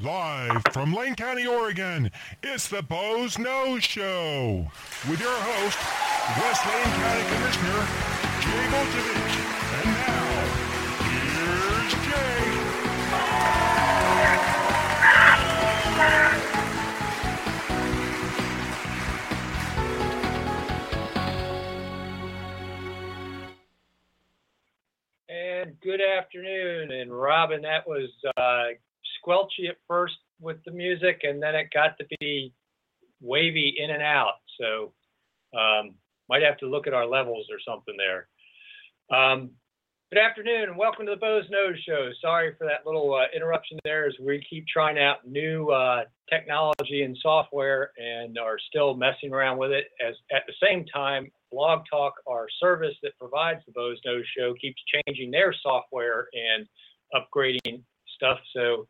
Live from Lane County, Oregon, it's the Boze Noze Show with your host, West Lane County Commissioner Jay Bozievich. And now, here's Jay. And good afternoon. And Robin, that was uh, squelchy at first with the music, and then it got to be wavy in and out. So um, might have to look at our levels or something there. Um, good afternoon, and welcome to the Boze Noze Show. Sorry for that little uh, interruption there, as we keep trying out new uh, technology and software, and are still messing around with it. As at the same time, Blog Talk, our service that provides the Boze Noze Show, keeps changing their software and upgrading stuff. So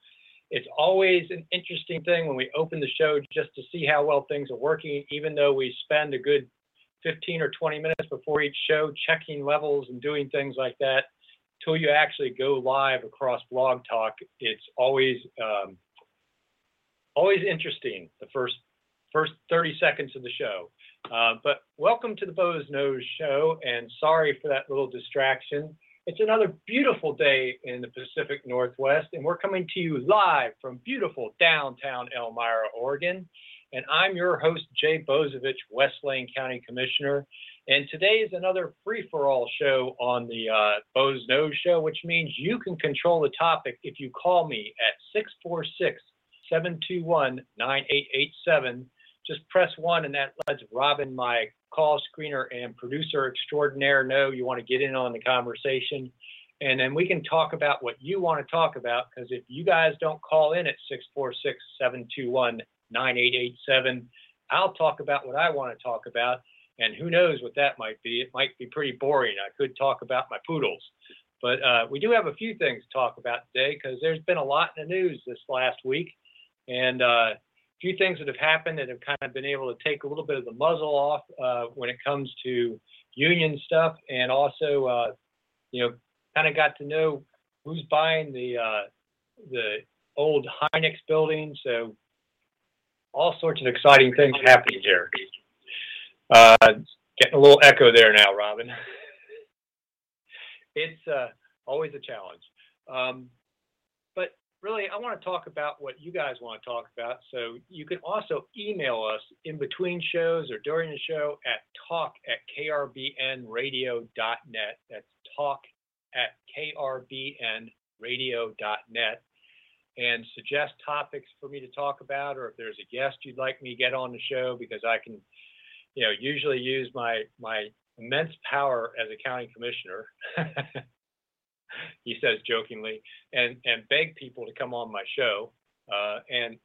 it's always an interesting thing when we open the show just to see how well things are working, even though we spend a good 15 or 20 minutes before each show checking levels and doing things like that. Till you actually go live across Blog Talk, it's always um, always interesting. The first first 30 seconds of the show. Uh, but welcome to the Boze Noze Show, and sorry for that little distraction. It's another beautiful day in the Pacific Northwest, and we're coming to you live from beautiful downtown Elmira, Oregon. And I'm your host, Jay Bozievich, West Lane County Commissioner. And today is another free for all show on the uh, Boze Noze Show, which means you can control the topic if you call me at 646 721 9887. Just press one, and that lets Robin, my call screener and producer extraordinaire, know you want to get in on the conversation. And then we can talk about what you want to talk about. Because if you guys don't call in at 646 721 9887, I'll talk about what I want to talk about. And who knows what that might be? It might be pretty boring. I could talk about my poodles. But uh, we do have a few things to talk about today because there's been a lot in the news this last week. And uh, few things that have happened that have kind of been able to take a little bit of the muzzle off uh, when it comes to union stuff. And also, uh, you know, kind of got to know who's buying the uh, the old Hynix building. So all sorts of exciting things happening here. Uh, getting a little echo there now, Robin. it's uh, always a challenge. Um, really, I want to talk about what you guys want to talk about. So you can also email us in between shows or during the show at talk at krbnradio.net. That's talk at krbnradio.net and suggest topics for me to talk about, or if there's a guest you'd like me to get on the show, because I can, you know, usually use my my immense power as a county commissioner. he says jokingly, and and beg people to come on my show, uh, and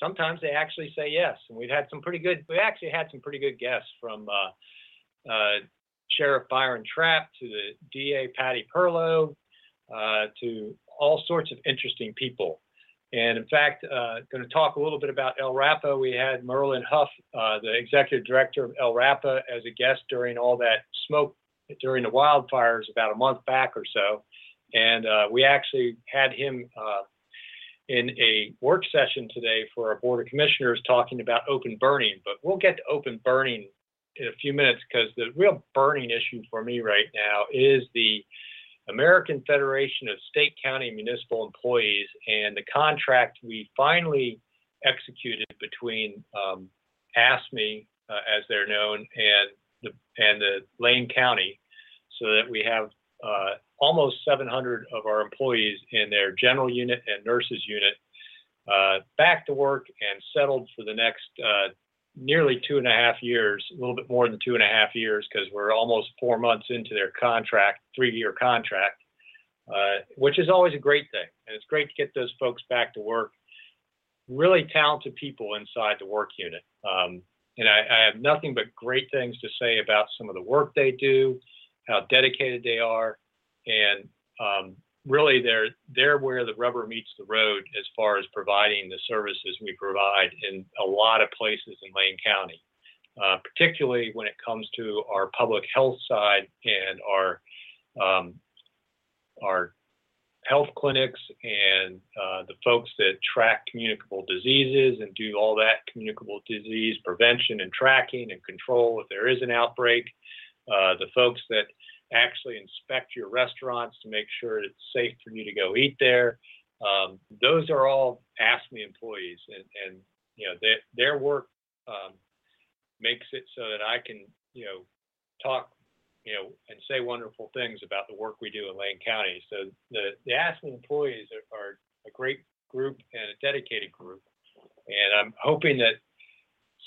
sometimes they actually say yes. And we've had some pretty good. We actually had some pretty good guests from uh, uh, Sheriff Byron Trapp to the DA Patty Perlow uh, to all sorts of interesting people. And in fact, uh, going to talk a little bit about LRAPA. We had Merlyn Hough, uh, the executive director of LRAPA, as a guest during all that smoke during the wildfires about a month back or so. And uh, we actually had him uh, in a work session today for our Board of Commissioners talking about open burning. But we'll get to open burning in a few minutes because the real burning issue for me right now is the American Federation of State, County, and Municipal Employees, and the contract we finally executed between um, AFSCME, uh, as they're known, and the and the Lane County, so that we have uh, almost 700 of our employees in their general unit and nurses unit uh, back to work and settled for the next uh, nearly two and a half years, a little bit more than two and a half years, because we're almost four months into their contract, three-year contract, uh, which is always a great thing. And it's great to get those folks back to work. Really talented people inside the work unit. Um, and I, I have nothing but great things to say about some of the work they do, how dedicated they are, and um, really they're they're where the rubber meets the road as far as providing the services we provide in a lot of places in Lane County, uh, particularly when it comes to our public health side and our um, our health clinics and uh, the folks that track communicable diseases and do all that communicable disease prevention and tracking and control if there is an outbreak. Uh, the folks that actually inspect your restaurants to make sure it's safe for you to go eat there. Um, those are all AFSCME employees, and, and you know their their work um, makes it so that I can you know talk you know and say wonderful things about the work we do in Lane County. So the the AFSCME employees are, are a great group and a dedicated group, and I'm hoping that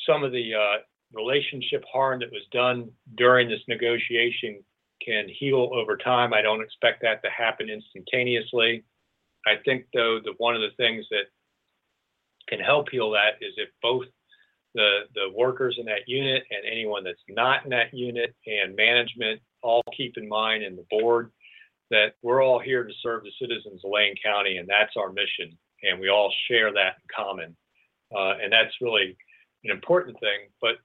some of the uh, relationship harm that was done during this negotiation can heal over time. I don't expect that to happen instantaneously. I think, though, that one of the things that can help heal that is if both the, the workers in that unit and anyone that's not in that unit and management all keep in mind and the board that we're all here to serve the citizens of Lane County, and that's our mission. And we all share that in common. Uh, and that's really an important thing. But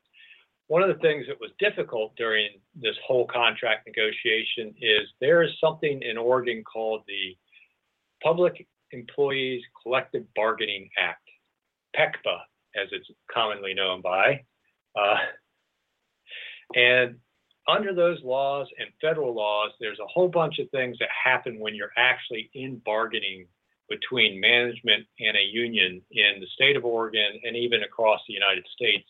one of the things that was difficult during this whole contract negotiation is there is something in Oregon called the Public Employees Collective Bargaining Act, PECBA, as it's commonly known by. Uh, and under those laws and federal laws, there's a whole bunch of things that happen when you're actually in bargaining between management and a union in the state of Oregon and even across the United States.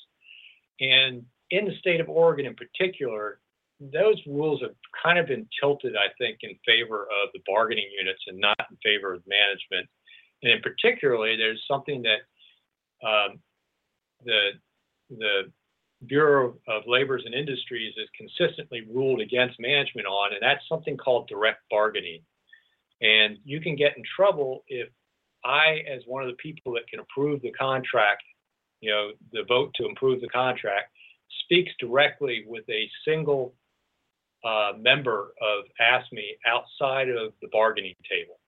And in the state of Oregon in particular, those rules have kind of been tilted, I think, in favor of the bargaining units and not in favor of management. And in particularly, there's something that um, the the Bureau of Labors and Industries has consistently ruled against management on, and that's something called direct bargaining. And you can get in trouble if I, as one of the people that can approve the contract, you know, the vote to approve the contract, speaks directly with a single uh, member of AFSCME outside of the bargaining table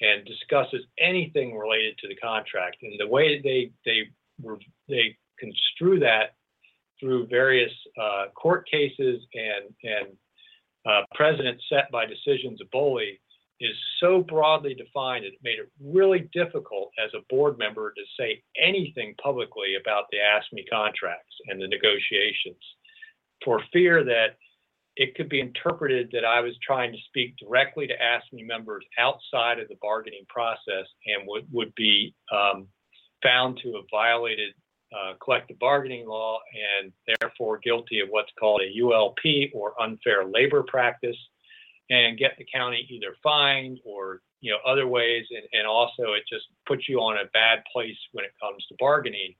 and discusses anything related to the contract. And the way they they they construe that through various uh, court cases and and uh, precedents set by decisions of BOLI is so broadly defined, it made it really difficult as a board member to say anything publicly about the AFSCME contracts and the negotiations for fear that it could be interpreted that I was trying to speak directly to AFSCME members outside of the bargaining process and would, would be um, found to have violated uh, collective bargaining law and therefore guilty of what's called a ULP or unfair labor practice and get the county either fined or you know other ways and, and also it just puts you on a bad place when it comes to bargaining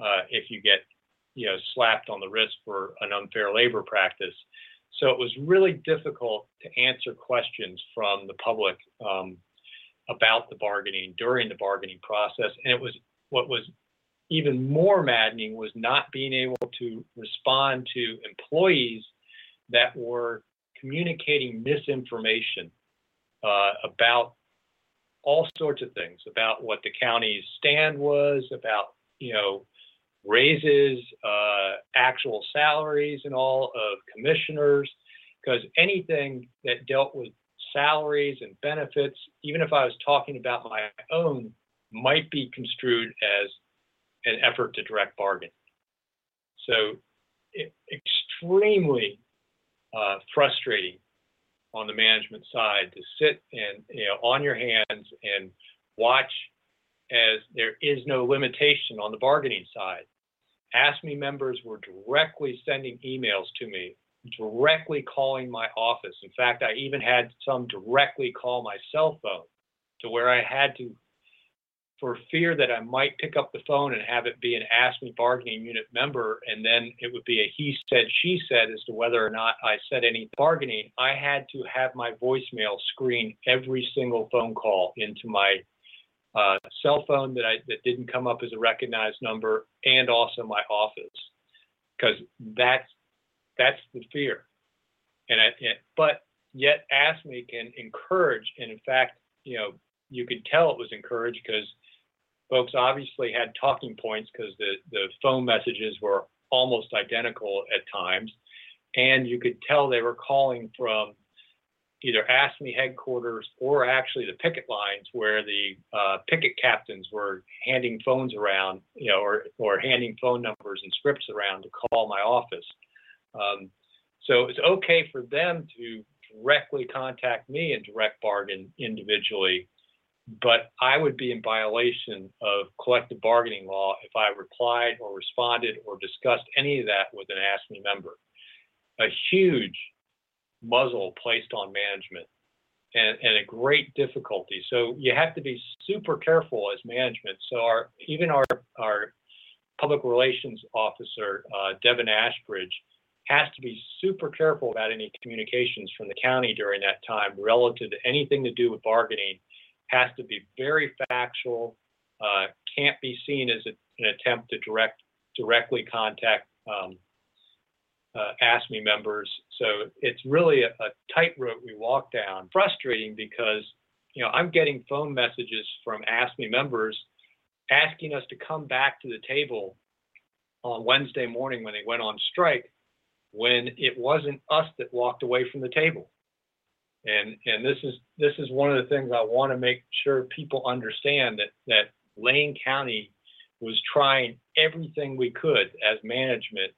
uh, if you get you know slapped on the wrist for an unfair labor practice. So it was really difficult to answer questions from the public um, about the bargaining during the bargaining process and it was what was even more maddening was not being able to respond to employees that were communicating misinformation uh, about all sorts of things about what the county's stand was, about you know raises, uh, actual salaries, and all of commissioners, because anything that dealt with salaries and benefits, even if I was talking about my own, might be construed as an effort to direct bargain. So, it, extremely uh, frustrating on the management side to sit and you know on your hands and watch as there is no limitation on the bargaining side. AFSCME members were directly sending emails to me, directly calling my office. In fact, I even had some directly call my cell phone to where I had to for fear that I might pick up the phone and have it be an AFSCME bargaining unit member, and then it would be a he said, she said as to whether or not I said any bargaining, I had to have my voicemail screen every single phone call into my uh, cell phone that I that didn't come up as a recognized number, and also my office. because that's that's the fear. And I, but yet AFSCME can encourage, and in fact, you know, you could tell it was encouraged because folks obviously had talking points because the the phone messages were almost identical at times, and you could tell they were calling from either AFSCME headquarters or actually the picket lines where the uh, picket captains were handing phones around, you know, or, or handing phone numbers and scripts around to call my office. Um, so it's okay for them to directly contact me and direct bargain individually, but I would be in violation of collective bargaining law if I replied or responded or discussed any of that with an AFSCME member. A huge muzzle placed on management and, and, a great difficulty. So you have to be super careful as management. So our even our our public relations officer, uh, Devin Ashbridge, has to be super careful about any communications from the county during that time relative to anything to do with bargaining. Has to be very factual. Uh, can't be seen as a, an attempt to direct directly contact um, uh, AFSCME members. So it's really a, a tightrope we walk down. Frustrating because you know I'm getting phone messages from AFSCME members asking us to come back to the table on Wednesday morning when they went on strike, when it wasn't us that walked away from the table. And and this is this is one of the things I want to make sure people understand that that Lane County was trying everything we could as management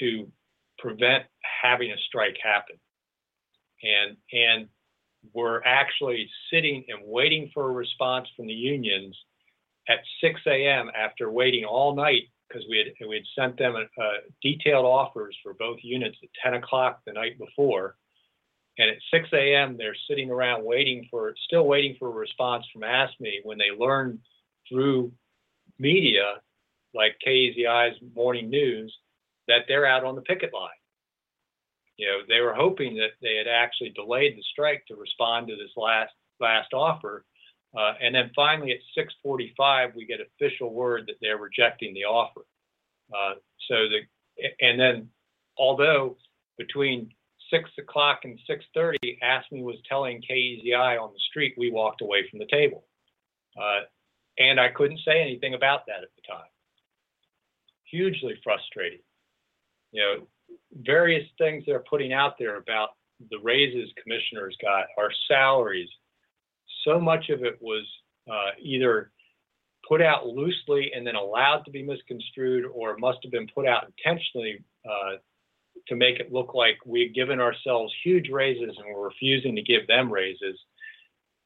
to prevent having a strike happen. And and we're actually sitting and waiting for a response from the unions at 6 a.m. after waiting all night because we had we had sent them a, a detailed offers for both units at 10 o'clock the night before. And at 6 a.m., they're sitting around waiting for, still waiting for a response from AFSCME when they learn through media like KEZI's morning news that they're out on the picket line. You know, they were hoping that they had actually delayed the strike to respond to this last last offer. Uh, and then finally at 6:45, we get official word that they're rejecting the offer. Uh, so the and then although between six o'clock and 6:30, AFSCME was telling KEZI on the street we walked away from the table, uh, and I couldn't say anything about that at the time. Hugely frustrating you know, various things they're putting out there about the raises commissioners got, our salaries. So much of it was uh, either put out loosely and then allowed to be misconstrued, or must have been put out intentionally uh, to make it look like we've given ourselves huge raises and we're refusing to give them raises.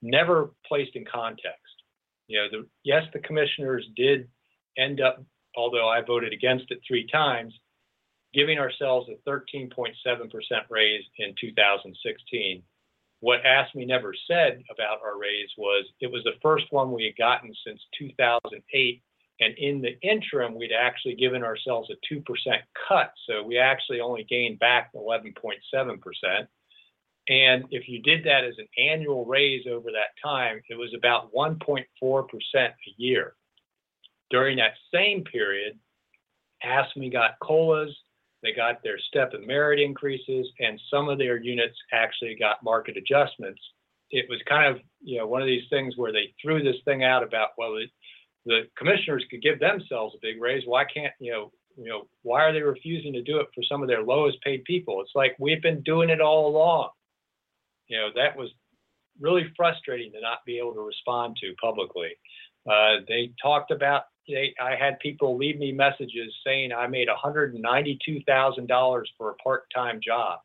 Never placed in context. You know, the, yes, the commissioners did end up, although I voted against it three times, giving ourselves a 13.7% raise in 2016. What AFSCME never said about our raise was it was the first one we had gotten since 2008. And in the interim, we'd actually given ourselves a 2% cut. So we actually only gained back 11.7%. And if you did that as an annual raise over that time, it was about 1.4% a year. During that same period, AFSCME got COLAs they got their step and merit increases, and some of their units actually got market adjustments. It was kind of, you know, one of these things where they threw this thing out about, well, the commissioners could give themselves a big raise. Why can't, you know, you know, why are they refusing to do it for some of their lowest paid people? It's like we've been doing it all along. You know, that was really frustrating to not be able to respond to publicly. Uh, they talked about they, I had people leave me messages saying I made $192,000 for a part-time job.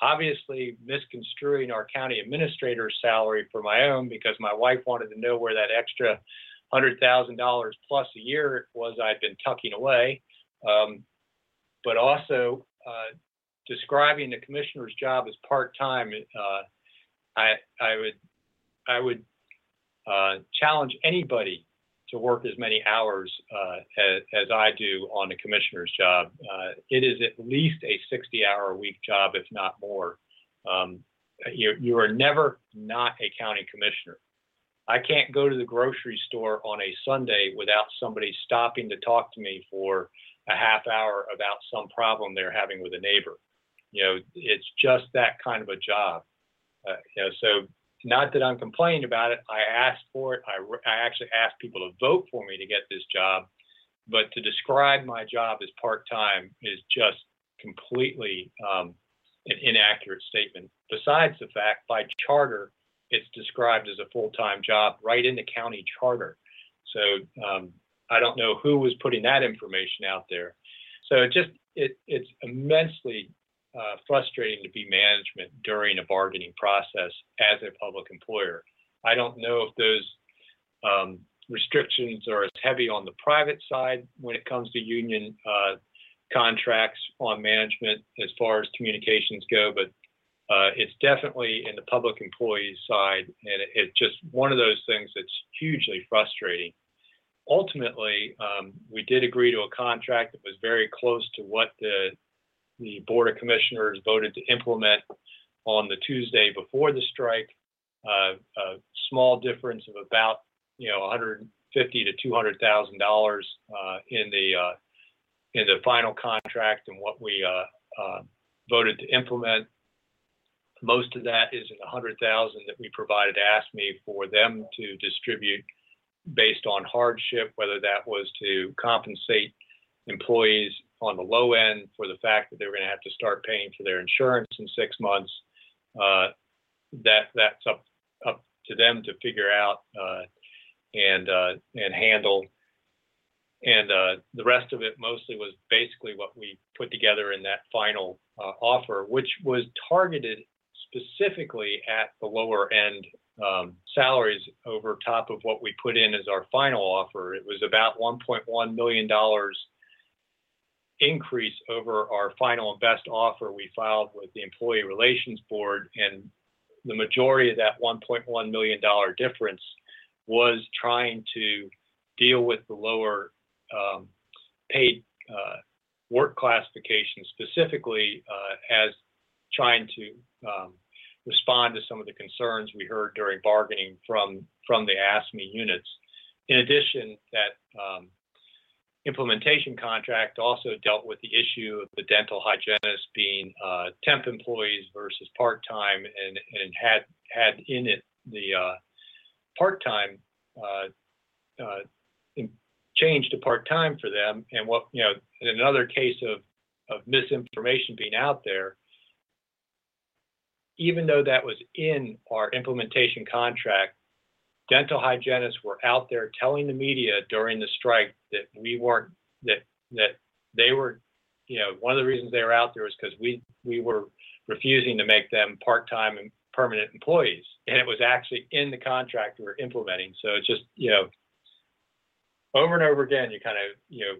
Obviously, misconstruing our county administrator's salary for my own because my wife wanted to know where that extra $100,000 plus a year was I'd been tucking away. Um, but also uh, describing the commissioner's job as part-time, uh, I, I would I would uh, challenge anybody to work as many hours uh, as, as, I do on the commissioner's job. Uh, it is at least a 60 hour a week job, if not more. Um, you, you are never not a county commissioner. I can't go to the grocery store on a Sunday without somebody stopping to talk to me for a half hour about some problem they're having with a neighbor. You know, it's just that kind of a job. Uh, you know, so not that I'm complaining about it. I asked for it. I, I actually asked people to vote for me to get this job. But to describe my job as part time is just completely um, an inaccurate statement. Besides the fact, by charter, it's described as a full time job right in the county charter. So um, I don't know who was putting that information out there. So it just it, it's immensely uh, frustrating to be management during a bargaining process as a public employer. I don't know if those um, restrictions are as heavy on the private side when it comes to union uh, contracts on management as far as communications go, but uh, it's definitely in the public employees side, and it, it's just one of those things that's hugely frustrating. Ultimately, um, we did agree to a contract that was very close to what the the Board of Commissioners voted to implement on the Tuesday before the strike. Uh, a small difference of about you know 150 to 200 thousand uh, dollars in the uh, in the final contract and what we uh, uh, voted to implement. Most of that is in the 100,000 that we provided AFSCME for them to distribute based on hardship, whether that was to compensate employees on the low end for the fact that they were going to have to start paying for their insurance in six months. Uh, that that's up up to them to figure out uh, and uh, and handle. And uh, the rest of it mostly was basically what we put together in that final uh, offer, which was targeted specifically at the lower end um, salaries over top of what we put in as our final offer. It was about 1.1 million dollars increase over our final and best offer we filed with the Employee Relations Board. And the majority of that $1.1 million difference was trying to deal with the lower um, paid uh, work classification, specifically uh, as trying to um, respond to some of the concerns we heard during bargaining from from the AFSCME units. In addition, that um, implementation contract also dealt with the issue of the dental hygienists being uh, temp employees versus part-time and, and had had in it the uh, part-time uh, uh change to part-time for them and what you know in another case of of misinformation being out there even though that was in our implementation contract dental hygienists were out there telling the media during the strike that we weren't that that they were you know one of the reasons they were out there was because we we were refusing to make them part-time and permanent employees. And it was actually in the contract we were implementing. So it's just you know over and over again you kind of you know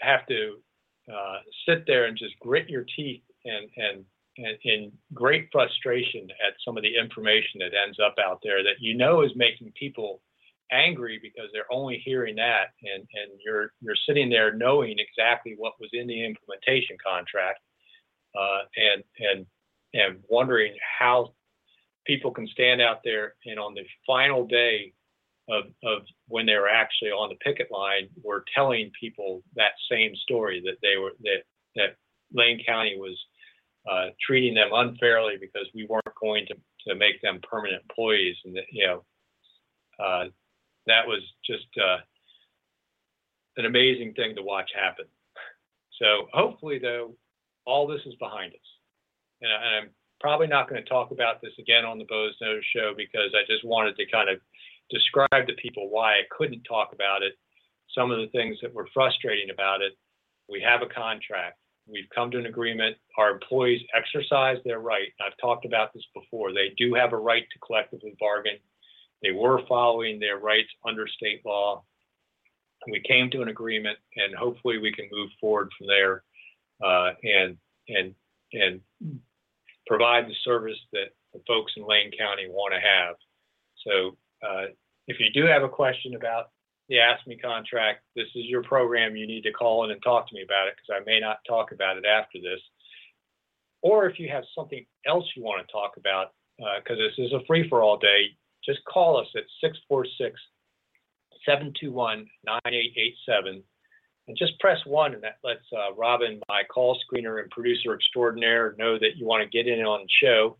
have to uh, sit there and just grit your teeth and and and in great frustration at some of the information that ends up out there that you know is making people angry because they're only hearing that and and you're you're sitting there knowing exactly what was in the implementation contract uh, and and and wondering how people can stand out there and on the final day of, of when they were actually on the picket line were telling people that same story that they were that that Lane County was uh, treating them unfairly because we weren't going to, to make them permanent employees. And, that, you know, uh, that was just uh, an amazing thing to watch happen. So hopefully, though, all this is behind us. And, I, am probably not going to talk about this again on the Boze Noze show because I just wanted to kind of describe to people why I couldn't talk about it, some of the things that were frustrating about it. We have a contract. We've come to an agreement. Our employees exercise their right. I've talked about this before. They do have a right to collectively bargain. They were following their rights under state law. We came to an agreement, and hopefully we can move forward from there uh, and and and provide the service that the folks in Lane County want to have. So, uh, if you do have a question about the AFSCME contract, this is your program. You need to call in and talk to me about it because I may not talk about it after this. Or if you have something else you want to talk about, because uh, this is a free for all day, just call us at 646 721 9887 and just press one, and that lets uh, Robin, my call screener and producer extraordinaire, know that you want to get in on the show,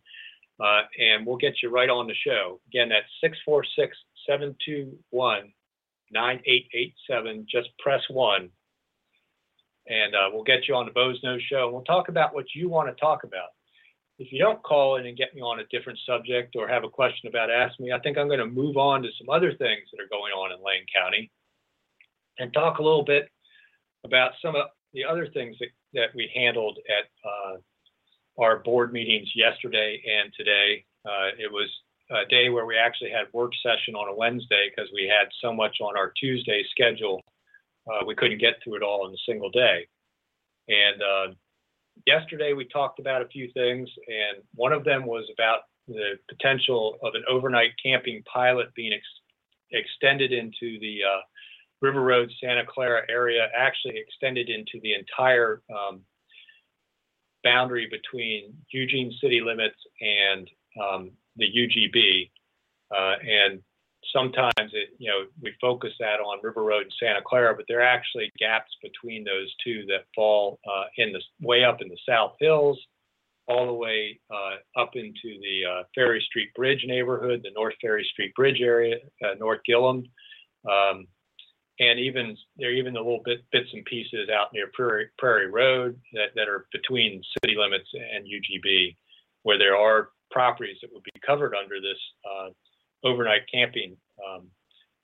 uh, and we'll get you right on the show. Again, that's 646 721 9887. Just press one, and uh, we'll get you on the Boze Noze show, and we'll talk about what you want to talk about. If you don't call in and get me on a different subject or have a question about AFSCME, I think I'm going to move on to some other things that are going on in Lane County and talk a little bit about some of the other things that, that we handled at uh, our board meetings yesterday and today. Uh, it was a day where we actually had work session on a Wednesday because we had so much on our Tuesday schedule. Uh, we couldn't get through it all in a single day. And uh, yesterday we talked about a few things, and one of them was about the potential of an overnight camping pilot being ex- extended into the uh, River Road, Santa Clara area actually extended into the entire um, boundary between Eugene city limits and um, the UGB. Uh, and sometimes it, you know, we focus that on River Road and Santa Clara, but there are actually gaps between those two that fall uh, in the way up in the South Hills, all the way uh, up into the uh, Ferry Street Bridge neighborhood, the North Ferry Street Bridge area, uh, North Gillham. Um, and even there even the little bit bits and pieces out near Prairie, Prairie Road that, that are between city limits and UGB, where there are properties that would be covered under this uh, overnight camping um,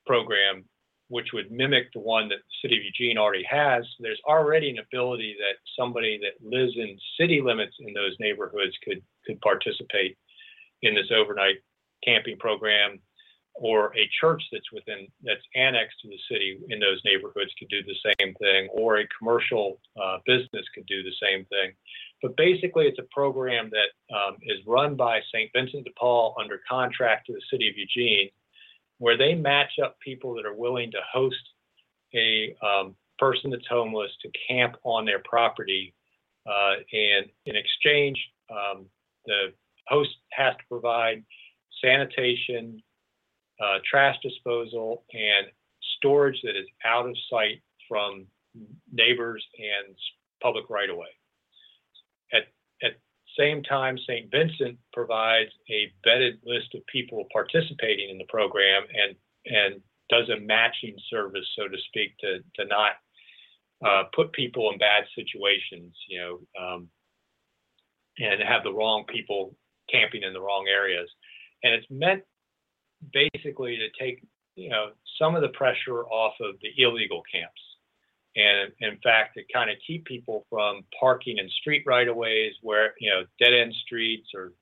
program, which would mimic the one that the city of Eugene already has. There's already an ability that somebody that lives in city limits in those neighborhoods could could participate in this overnight camping program or a church that's within that's annexed to the city in those neighborhoods could do the same thing, or a commercial uh, business could do the same thing. But basically, it's a program that um, is run by St. Vincent de Paul under contract to the city of Eugene, where they match up people that are willing to host a um, person that's homeless to camp on their property, uh, and in exchange, um, the host has to provide sanitation, uh, trash disposal, and storage that is out of sight from neighbors and public right of way. Same time, St. Vincent provides a vetted list of people participating in the program and and does a matching service, so to speak, to to not uh, put people in bad situations, you know, um, and have the wrong people camping in the wrong areas. And it's meant basically to take you know some of the pressure off of the illegal camps and in fact to kind of keep people from parking in street right of ways where you know dead end streets or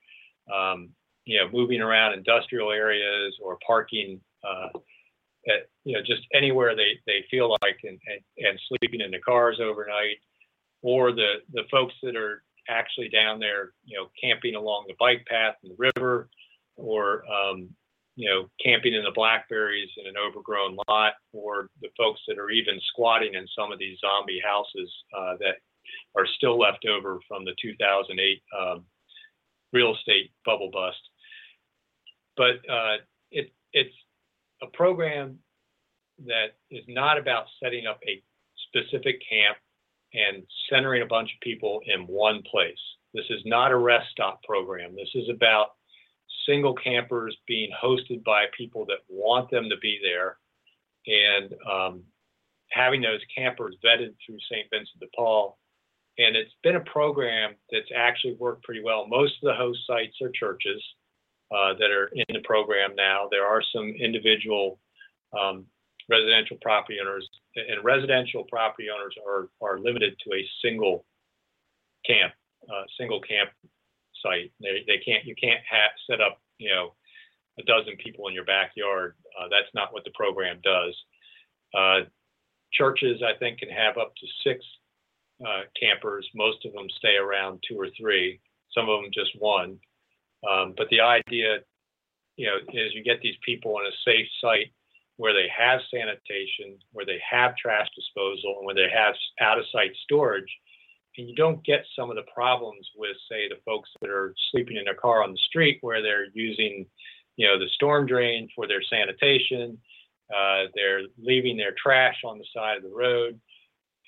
um, you know moving around industrial areas or parking uh, at you know just anywhere they they feel like and, and, and sleeping in the cars overnight or the the folks that are actually down there you know camping along the bike path in the river or um, you know, camping in the blackberries in an overgrown lot, or the folks that are even squatting in some of these zombie houses uh, that are still left over from the 2008 um, real estate bubble bust. But uh, it, it's a program that is not about setting up a specific camp and centering a bunch of people in one place. This is not a rest stop program. This is about single campers being hosted by people that want them to be there and um, having those campers vetted through St. Vincent de Paul. And it's been a program that's actually worked pretty well. Most of the host sites are churches uh, that are in the program now. There are some individual um, residential property owners, and residential property owners are, are limited to a single camp, uh, single camp site. They, they can't you can't have, set up you know a dozen people in your backyard. Uh, that's not what the program does. Uh, churches, I think, can have up to six uh, campers. Most of them stay around two or three. Some of them just one. Um, but the idea, you know, is you get these people on a safe site where they have sanitation, where they have trash disposal, and where they have out of site storage and you don't get some of the problems with, say, the folks that are sleeping in their car on the street where they're using, you know, the storm drain for their sanitation. Uh, they're leaving their trash on the side of the road.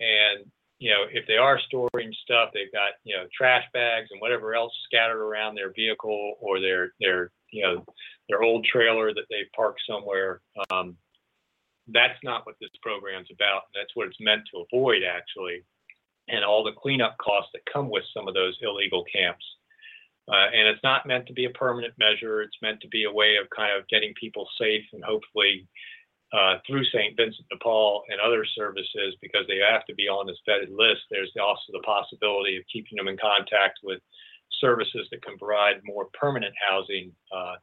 and you know, if they are storing stuff, they've got you know trash bags and whatever else scattered around their vehicle or their their you know their old trailer that they parked somewhere. Um, that's not what this program's about. That's what it's meant to avoid, actually, and all the cleanup costs that come with some of those illegal camps. Uh, and it's not meant to be a permanent measure. It's meant to be a way of kind of getting people safe and hopefully uh, through St. Vincent de Paul and other services because they have to be on this vetted list. There's also the possibility of keeping them in contact with services that can provide more permanent housing, uh,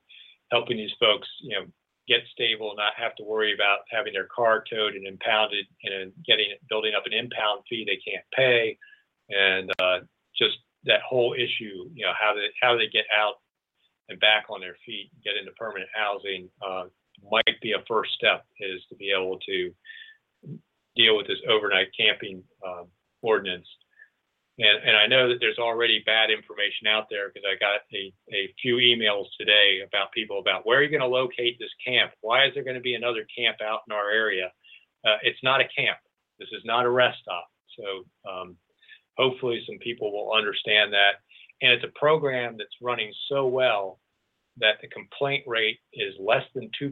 helping these folks, you know, get stable, not have to worry about having their car towed and impounded and getting building up an impound fee they can't pay, and uh, just that whole issue, you know, how they how do they get out and back on their feet, get into permanent housing, uh, might be a first step is to be able to deal with this overnight camping um, ordinance. And, and I know that there's already bad information out there because I got a, a few emails today about people about where are you going to locate this camp? Why is there going to be another camp out in our area? Uh, it's not a camp. This is not a rest stop. So um, hopefully some people will understand that. And it's a program that's running so well that the complaint rate is less than 2%,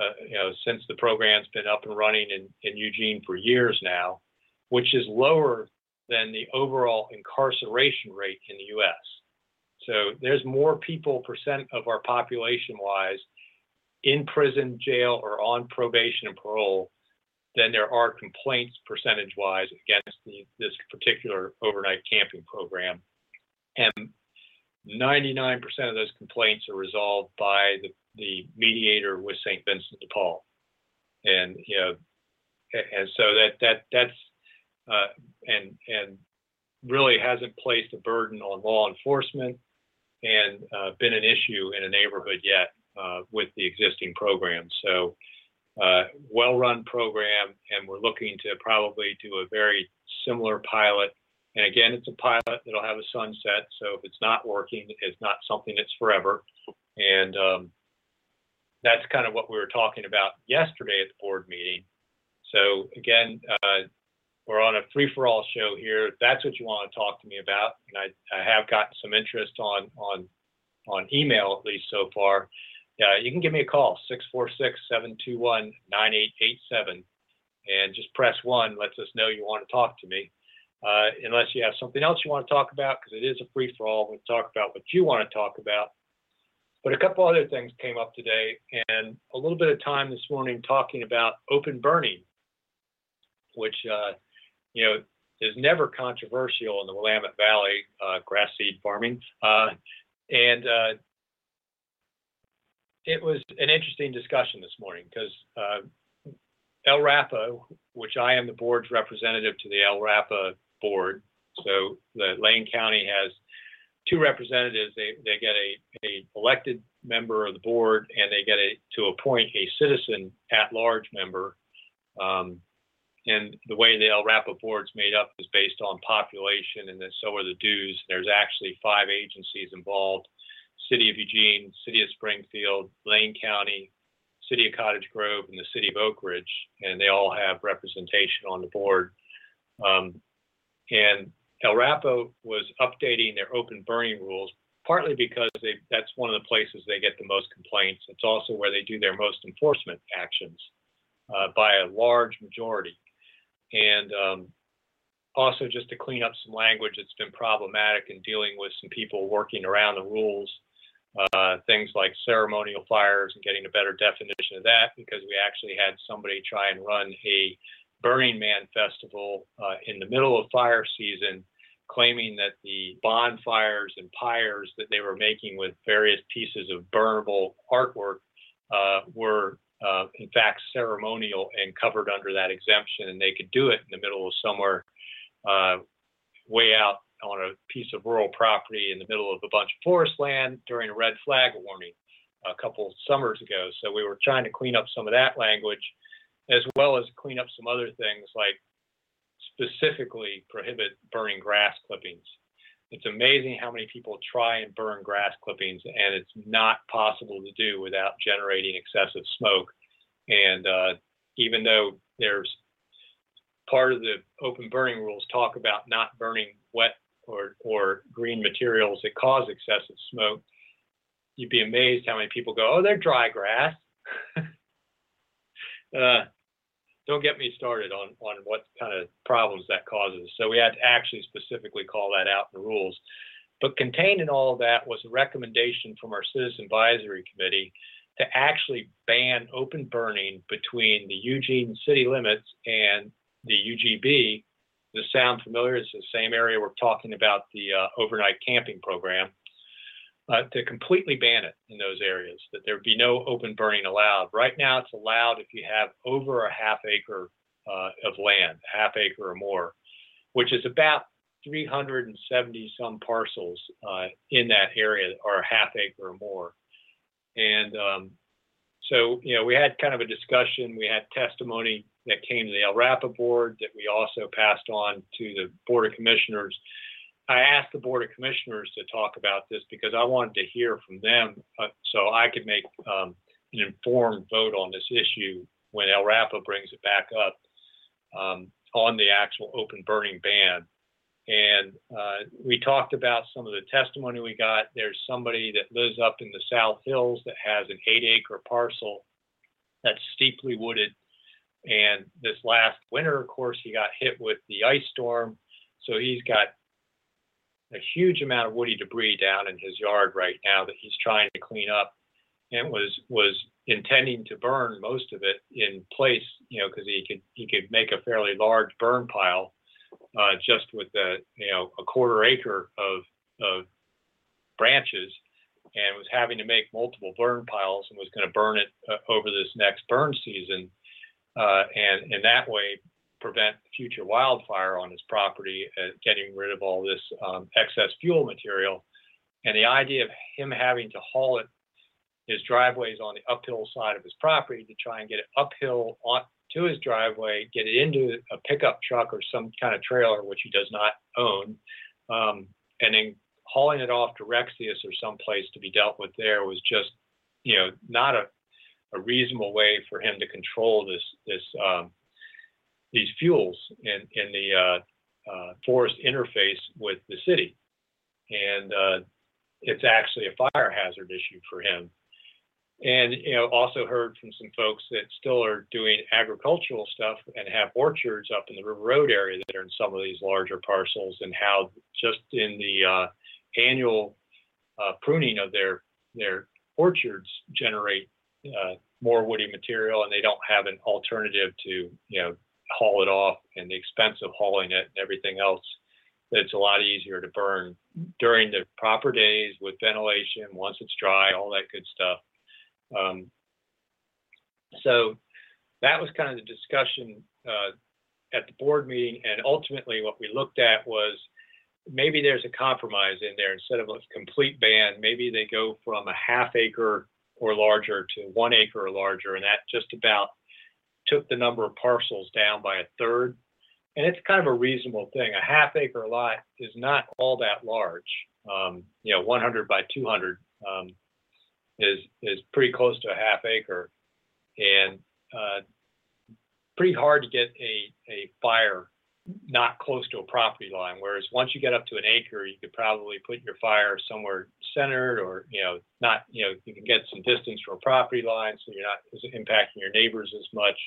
uh, you know, since the program's been up and running in, in Eugene for years now, which is lower than the overall incarceration rate in the US. So there's more people percent of our population wise in prison, jail, or on probation and parole than there are complaints percentage wise against the, this particular overnight camping program. And 99% of those complaints are resolved by the, the mediator with St. Vincent de Paul. And, you know, and so that, that, that's, uh, and, and really hasn't placed a burden on law enforcement and uh, been an issue in a neighborhood yet uh, with the existing program. So, uh, well-run program, and we're looking to probably do a very similar pilot and again, it's a pilot that'll have a sunset. So if it's not working, it's not something that's forever. And um, that's kind of what we were talking about yesterday at the board meeting. So again, uh, we're on a free for all show here. That's what you want to talk to me about, and I, I have gotten some interest on on on email at least so far. Uh, you can give me a call 646-721-9887 and just press one lets us know you want to talk to me uh, unless you have something else you want to talk about, because it is a free for all. We'll talk about what you want to talk about. But a couple other things came up today, and a little bit of time this morning talking about open burning, which uh, you know is never controversial in the Willamette Valley, uh, grass seed farming, uh, and uh, it was an interesting discussion this morning because uh, Rapa, which I am the board's representative to the LRAPA board. So the Lane County has two representatives. They, they get a, a elected member of the board and they get a, to appoint a citizen at large member. Um, and the way the LRAPA board's made up is based on population and then so are the dues. There's actually five agencies involved. City of Eugene, City of Springfield, Lane County, City of Cottage Grove, and the City of Oakridge, and they all have representation on the board. Um, and LRAPA was updating their open burning rules, partly because they, that's one of the places they get the most complaints. It's also where they do their most enforcement actions uh, by a large majority. And um, also just to clean up some language that's been problematic in dealing with some people working around the rules, uh, things like ceremonial fires and getting a better definition of that, because we actually had somebody try and run a Burning Man Festival uh, in the middle of fire season, claiming that the bonfires and pyres that they were making with various pieces of burnable artwork uh, were, uh, in fact, ceremonial and covered under that exemption, and they could do it in the middle of somewhere uh, way out on a piece of rural property in the middle of a bunch of forest land during a red flag warning a couple summers ago. So we were trying to clean up some of that language as well as clean up some other things like specifically prohibit burning grass clippings. It's amazing how many people try and burn grass clippings, and it's not possible to do without generating excessive smoke. And uh, even though there's part of the open burning rules talk about not burning wet or, or green materials that cause excessive smoke. You'd be amazed how many people go, oh, they're dry grass. uh, don't get me started on, on what kind of problems that causes. So we had to actually specifically call that out in the rules. But contained in all of that was a recommendation from our Citizen Advisory Committee to actually ban open burning between the Eugene city limits and the UGB. Does sound familiar? It's the same area we're talking about the uh, overnight camping program. Uh, to completely ban it in those areas, that there be no open burning allowed. Right now, it's allowed if you have over a half acre uh, of land, half acre or more, which is about 370 some parcels uh, in that area are a half acre or more. And um, so, you know, we had kind of a discussion. We had testimony that came to the LRAPA board that we also passed on to the Board of Commissioners. I asked the Board of Commissioners to talk about this because I wanted to hear from them uh, so I could make um, an informed vote on this issue when LRAPA brings it back up um, on the actual open burning ban. And uh, we talked about some of the testimony we got. There's somebody that lives up in the South Hills that has an eight acre parcel that's steeply wooded. And this last winter, of course, he got hit with the ice storm. So he's got a huge amount of woody debris down in his yard right now that he's trying to clean up and was was intending to burn most of it in place, you know, because he could he could make a fairly large burn pile uh, just with the you know a quarter acre of of branches and was having to make multiple burn piles and was going to burn it uh, over this next burn season uh, and in that way prevent future wildfire on his property uh, getting rid of all this um, excess fuel material. And the idea of him having to haul it his driveways on the uphill side of his property to try and get it uphill on, to his driveway, get it into a pickup truck or some kind of trailer, which he does not own, um, and then hauling it off to Rexius or someplace to be dealt with there was just, you know, not a, a reasonable way for him to control this this um, these fuels in in the uh, uh, forest interface with the city, and uh, it's actually a fire hazard issue for him. And you know also heard from some folks that still are doing agricultural stuff and have orchards up in the river road area that are in some of these larger parcels and how just in the uh, annual uh, pruning of their their orchards generate uh, more woody material and they don't have an alternative to you know haul it off and the expense of hauling it and everything else it's a lot easier to burn during the proper days with ventilation once it's dry all that good stuff um, so that was kind of the discussion uh, at the board meeting. And ultimately, what we looked at was maybe there's a compromise in there. Instead of a complete ban, maybe they go from a half acre or larger to one acre or larger. And that just about took the number of parcels down by a third. And it's kind of a reasonable thing. A half acre lot is not all that large. Um, you know, 100 by 200 um, is is pretty close to a half acre, and uh, pretty hard to get a a fire not close to a property line. Whereas once you get up to an acre, you could probably put your fire somewhere centered, or you know, not you know, you can get some distance from a property line, so you're not impacting your neighbors as much.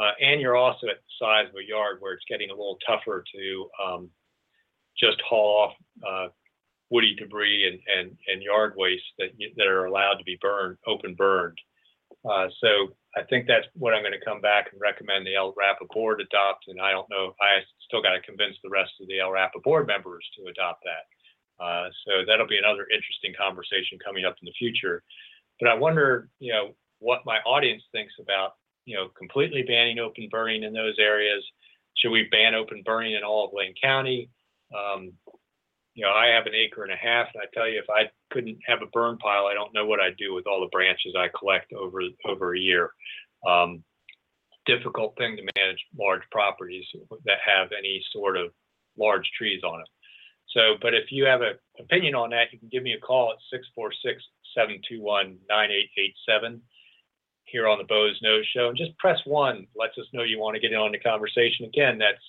Uh, and you're also at the size of a yard where it's getting a little tougher to um, just haul off uh, woody debris and, and, and yard waste that, that are allowed to be burned, open burned. Uh, so I think that's what I'm going to come back and recommend the LRAPA board adopt. And I don't know, I still got to convince the rest of the LRAPA board members to adopt that. Uh, so that'll be another interesting conversation coming up in the future. But I wonder, you know, what my audience thinks about, you know, completely banning open burning in those areas. Should we ban open burning in all of Lane County? Um, you know, I have an acre and a half, and I tell you, if I couldn't have a burn pile, I don't know what I'd do with all the branches I collect over over a year. Um, difficult thing to manage large properties that have any sort of large trees on them. So, but if you have an opinion on that, you can give me a call at 646 721 9887. here on the Boze Noze Show. And just press one, lets us know you want to get in on the conversation. Again, that's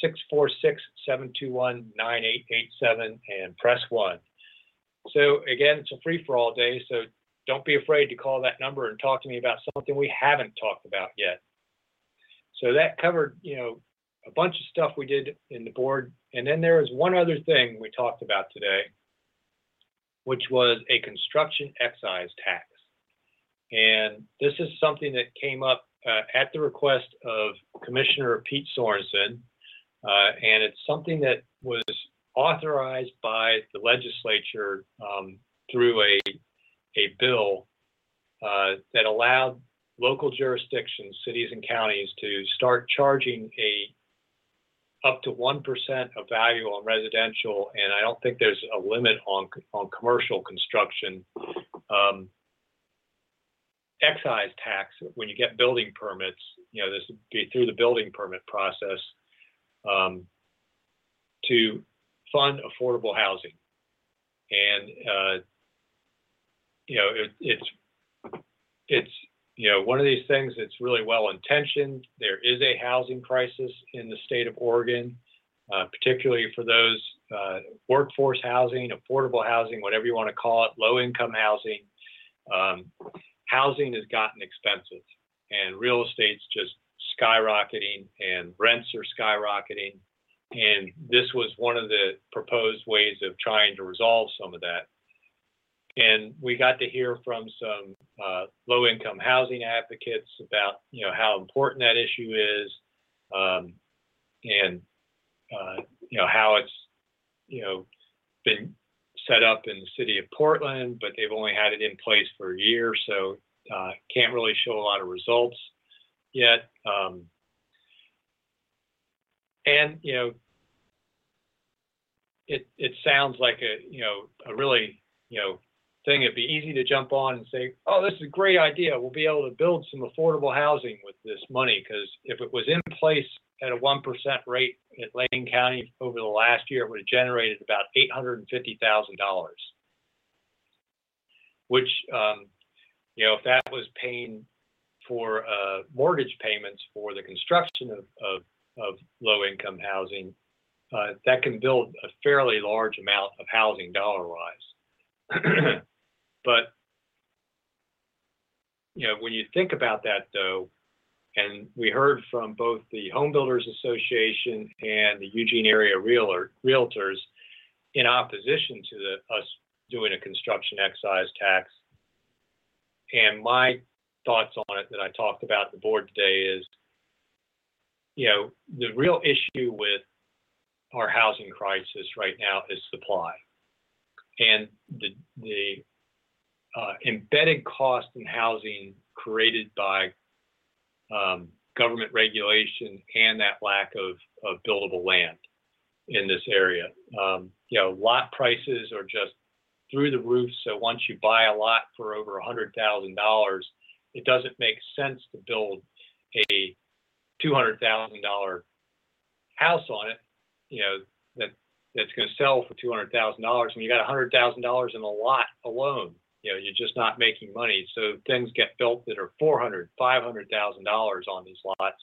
646 721 9887 and press one. So, again, it's a free for all day. So, don't be afraid to call that number and talk to me about something we haven't talked about yet. So, that covered, you know, a bunch of stuff we did in the board. And then there was one other thing we talked about today, which was a construction excise tax. And this is something that came up uh, at the request of Commissioner Pete Sorenson. Uh, and it's something that was authorized by the legislature um, through a, a bill uh, that allowed local jurisdictions, cities and counties, to start charging a up to 1% of value on residential, and I don't think there's a limit on, on commercial construction. Um, excise tax, when you get building permits, you know, this would be through the building permit process um, to fund affordable housing. And, uh, you know, it, it's, it's you know, one of these things that's really well intentioned. There is a housing crisis in the state of Oregon, uh, particularly for those uh, workforce housing, affordable housing, whatever you want to call it, low income housing. Um, housing has gotten expensive and real estate's just skyrocketing and rents are skyrocketing. And this was one of the proposed ways of trying to resolve some of that and we got to hear from some uh, low-income housing advocates about you know how important that issue is, um, and uh, you know how it's you know been set up in the city of Portland, but they've only had it in place for a year, so uh, can't really show a lot of results yet. Um, and you know, it it sounds like a you know a really you know thing, it'd be easy to jump on and say, oh, this is a great idea. We'll be able to build some affordable housing with this money. Because if it was in place at a 1% rate at Lane County over the last year, it would have generated about $850,000, which, um, you know, if that was paying for uh, mortgage payments for the construction of, of, of low income housing, uh, that can build a fairly large amount of housing dollar wise. But you know, when you think about that, though, and we heard from both the Home Builders Association and the Eugene Area Realtor, Realtors in opposition to the, us doing a construction excise tax. And my thoughts on it that I talked about the board today is, you know, the real issue with our housing crisis right now is supply. And the, the uh, embedded cost in housing created by um, government regulation and that lack of, of buildable land in this area. Um, you know, lot prices are just through the roof. So once you buy a lot for over a hundred thousand dollars, it doesn't make sense to build a two hundred thousand dollar house on it. You know that that's going to sell for two hundred thousand dollars when you got a hundred thousand dollars in a lot alone you know you're just not making money so things get built that are 400 500000 dollars on these lots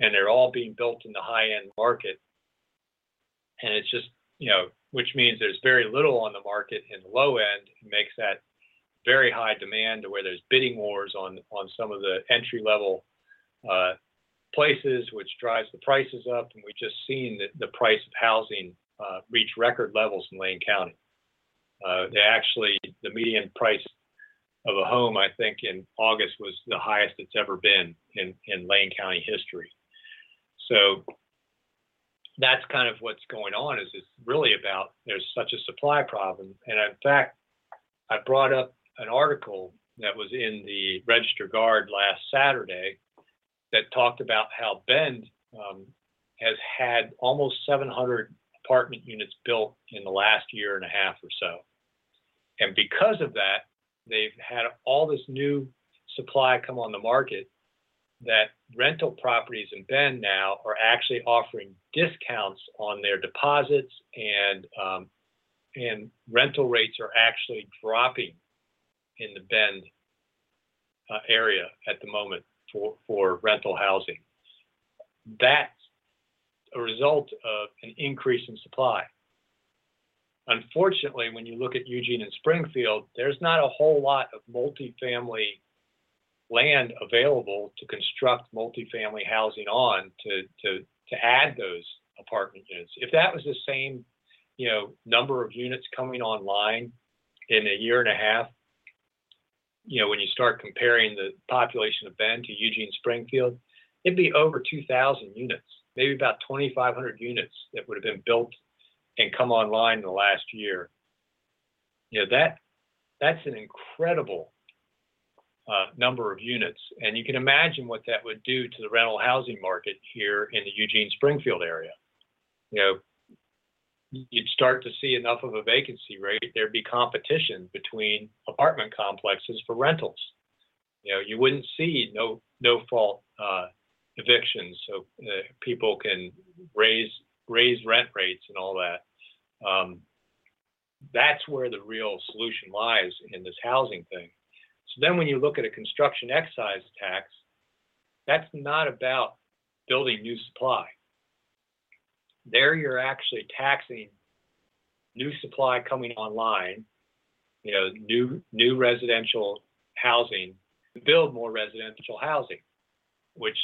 and they're all being built in the high end market and it's just you know which means there's very little on the market in the low end it makes that very high demand to where there's bidding wars on on some of the entry level uh, places which drives the prices up and we've just seen the, the price of housing uh, reach record levels in lane county uh, they actually, the median price of a home, I think, in August was the highest it's ever been in, in Lane County history. So that's kind of what's going on. Is it's really about there's such a supply problem, and in fact, I brought up an article that was in the Register Guard last Saturday that talked about how Bend um, has had almost 700 apartment units built in the last year and a half or so. And because of that, they've had all this new supply come on the market that rental properties in Bend now are actually offering discounts on their deposits and um, and rental rates are actually dropping in the Bend uh, area at the moment for, for rental housing. That's a result of an increase in supply. Unfortunately, when you look at Eugene and Springfield, there's not a whole lot of multifamily land available to construct multifamily housing on to, to, to add those apartment units. If that was the same, you know, number of units coming online in a year and a half, you know, when you start comparing the population of Bend to Eugene Springfield, it'd be over 2,000 units, maybe about 2,500 units that would have been built and come online in the last year. You know, that that's an incredible uh, number of units. And you can imagine what that would do to the rental housing market here in the Eugene Springfield area. You know, you'd start to see enough of a vacancy rate, there'd be competition between apartment complexes for rentals. You know, you wouldn't see no no fault uh, evictions, so uh, people can raise raise rent rates and all that. Um, that's where the real solution lies in this housing thing. So then, when you look at a construction excise tax, that's not about building new supply there you're actually taxing new supply coming online, you know, new new residential housing, build more residential housing, which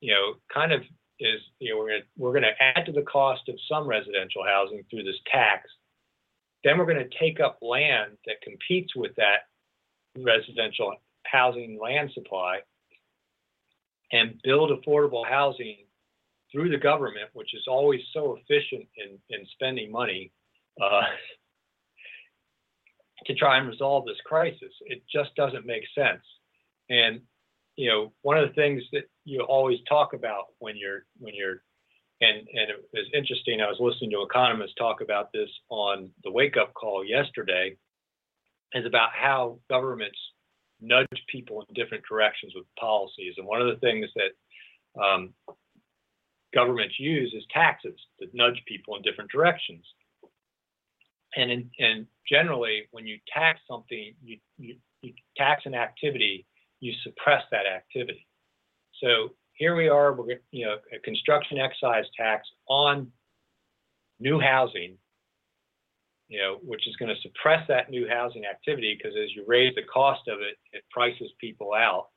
you know kind of is you know we're gonna we're gonna add to the cost of some residential housing through this tax. Then we're going to take up land that competes with that residential housing land supply and build affordable housing through the government, which is always so efficient in, in spending money uh, to try and resolve this crisis. It just doesn't make sense. And you know, one of the things that you always talk about when you're when you're and and it was interesting. I was listening to economists talk about this on the wake up call yesterday, is about how governments nudge people in different directions with policies. And one of the things that um, governments use is taxes to nudge people in different directions. And in, and generally, when you tax something, you, you, you tax an activity, you suppress that activity. So here we are, we're you know a construction excise tax on new housing, you know, which is going to suppress that new housing activity because as you raise the cost of it, it prices people out.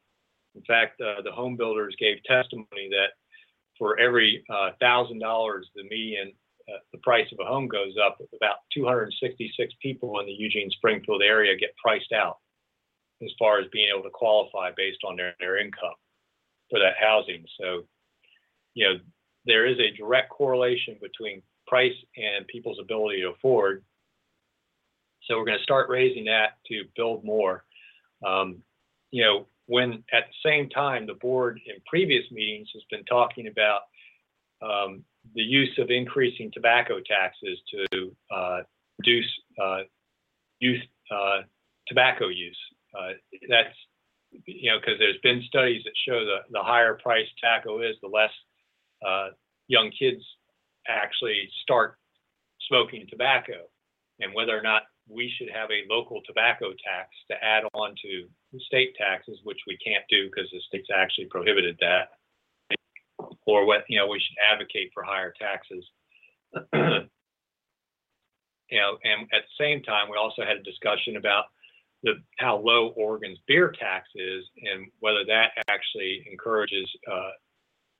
In fact, uh, the home builders gave testimony that for every uh, thousand dollars, the median uh, the price of a home goes up. About 266 people in the Eugene Springfield area get priced out as far as being able to qualify based on their, their income for that housing. So, you know, there is a direct correlation between price and people's ability to afford. So we're going to start raising that to build more. Um, you know, when at the same time the board in previous meetings has been talking about um, the use of increasing tobacco taxes to uh, reduce uh, youth uh, tobacco use. Uh, that's you know because there's been studies that show the the higher price tobacco is, the less uh, young kids actually start smoking tobacco, and whether or not we should have a local tobacco tax to add on to state taxes, which we can't do because the state's actually prohibited that. Or what, you know, we should advocate for higher taxes. you know, and at the same time, we also had a discussion about the how low Oregon's beer tax is and whether that actually encourages uh,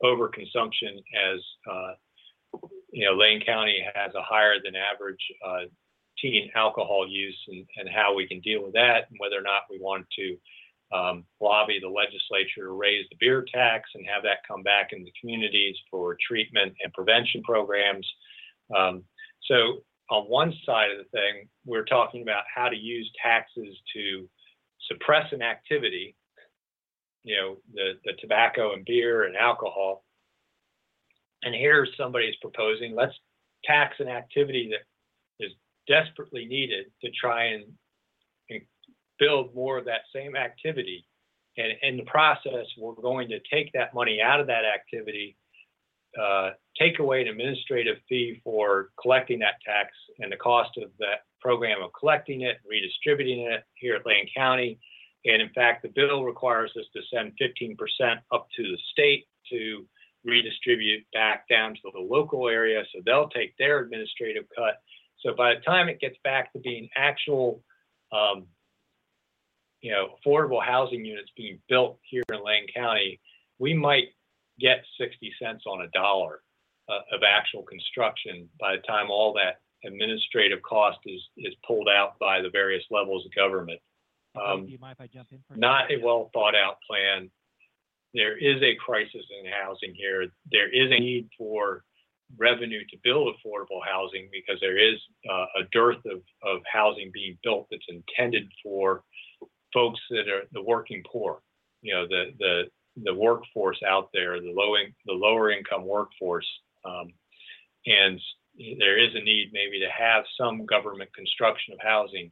overconsumption as uh, you know, Lane County has a higher than average uh, teen alcohol use and, and how we can deal with that and whether or not we want to um, lobby the legislature to raise the beer tax and have that come back in the communities for treatment and prevention programs. Um, so on one side of the thing, we're talking about how to use taxes to suppress an activity, you know, the, the tobacco and beer and alcohol. And here somebody is proposing let's tax an activity that desperately needed to try and, build more of that same activity. And in the process, we're going to take that money out of that activity, uh, take away an administrative fee for collecting that tax and the cost of that program of collecting it, redistributing it here at Lane County. And in fact, the bill requires us to send 15% up to the state to redistribute back down to the local area. So they'll take their administrative cut. So by the time it gets back to being actual, um, you know, affordable housing units being built here in Lane County, we might get 60 cents on a dollar uh, of actual construction by the time all that administrative cost is is pulled out by the various levels of government. Um, Do you mind if I jump in? For not a well thought out plan. There is a crisis in housing here. There is a need for revenue to build affordable housing because there is uh, a dearth of, of housing being built that's intended for folks that are the working poor, you know, the the the workforce out there, the low in, the lower income workforce, um, and there is a need maybe to have some government construction of housing,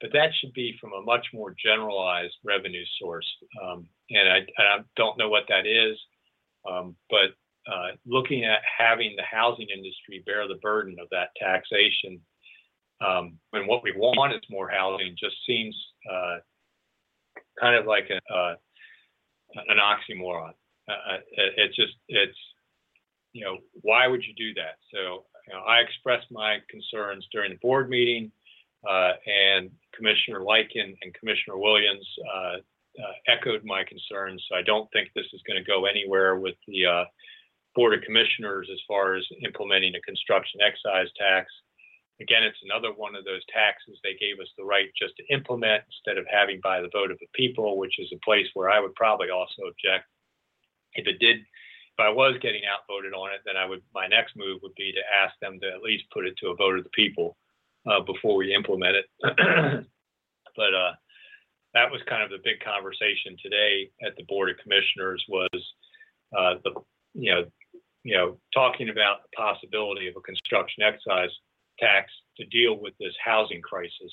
but that should be from a much more generalized revenue source. Um, and I, I, don't know what that is, um, but uh, looking at having the housing industry bear the burden of that taxation um, when what we want is more housing just seems uh, kind of like a, uh, an oxymoron. Uh, uh it's just it's you know why would you do that? So you know, I expressed my concerns during the board meeting, and Commissioner Leiken and Commissioner Williams echoed my concerns. So I don't think this is going to go anywhere with the Board of Commissioners as far as implementing a construction excise tax. Again, it's another one of those taxes they gave us the right just to implement instead of having by the vote of the people, which is a place where I would probably also object. If it did if I was getting outvoted on it, then I would my next move would be to ask them to at least put it to a vote of the people uh, before we implement it. but uh, that was kind of the big conversation today at the board of commissioners was uh, the you know you know talking about the possibility of a construction excise tax to deal with this housing crisis.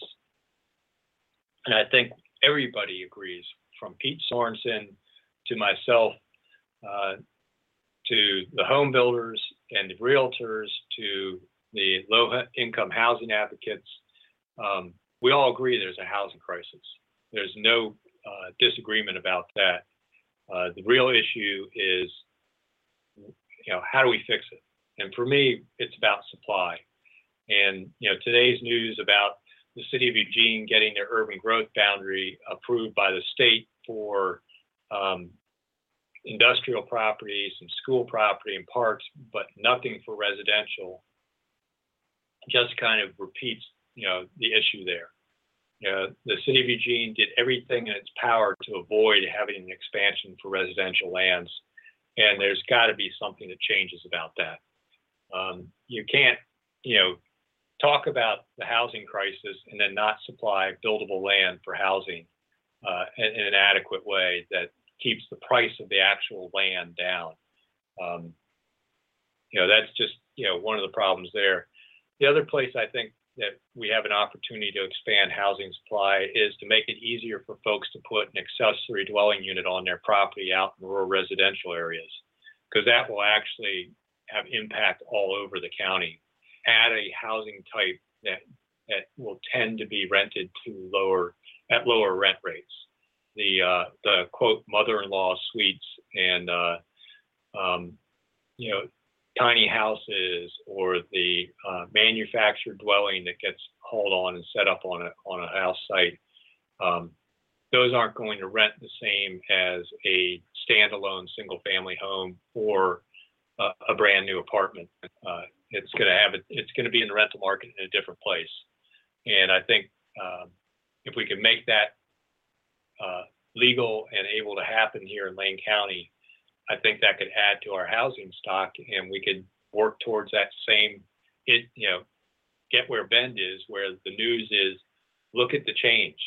And I think everybody agrees, from Pete Sorenson to myself, uh, to the home builders and the realtors to the low income housing advocates, um, we all agree there's a housing crisis. There's no uh, disagreement about that. Uh, the real issue is, you know, how do we fix it? And for me, it's about supply. And you know, today's news about the city of Eugene getting their urban growth boundary approved by the state for um, industrial property, some school property and parks, but nothing for residential, just kind of repeats, you know, the issue there. You know, the city of Eugene did everything in its power to avoid having an expansion for residential lands, and there's got to be something that changes about that. Um, you can't, you know, talk about the housing crisis and then not supply buildable land for housing uh, in, in, an adequate way that keeps the price of the actual land down. Um, you know, that's just you know one of the problems there. The other place I think that we have an opportunity to expand housing supply is to make it easier for folks to put an accessory dwelling unit on their property out in rural residential areas, because that will actually have impact all over the county. Add a housing type that that will tend to be rented to lower at lower rent rates the uh, the quote mother-in-law suites and uh, um, you know tiny houses or the uh, manufactured dwelling that gets hauled on and set up on a on a house site. Um, those aren't going to rent the same as a standalone single-family home or a, a brand new apartment. Uh, it's going to have it. It's going to be in the rental market in a different place, and I think um, if we can make that uh, legal and able to happen here in Lane County, I think that could add to our housing stock, and we could work towards that same. It you know, get where Bend is, where the news is. Look at the change.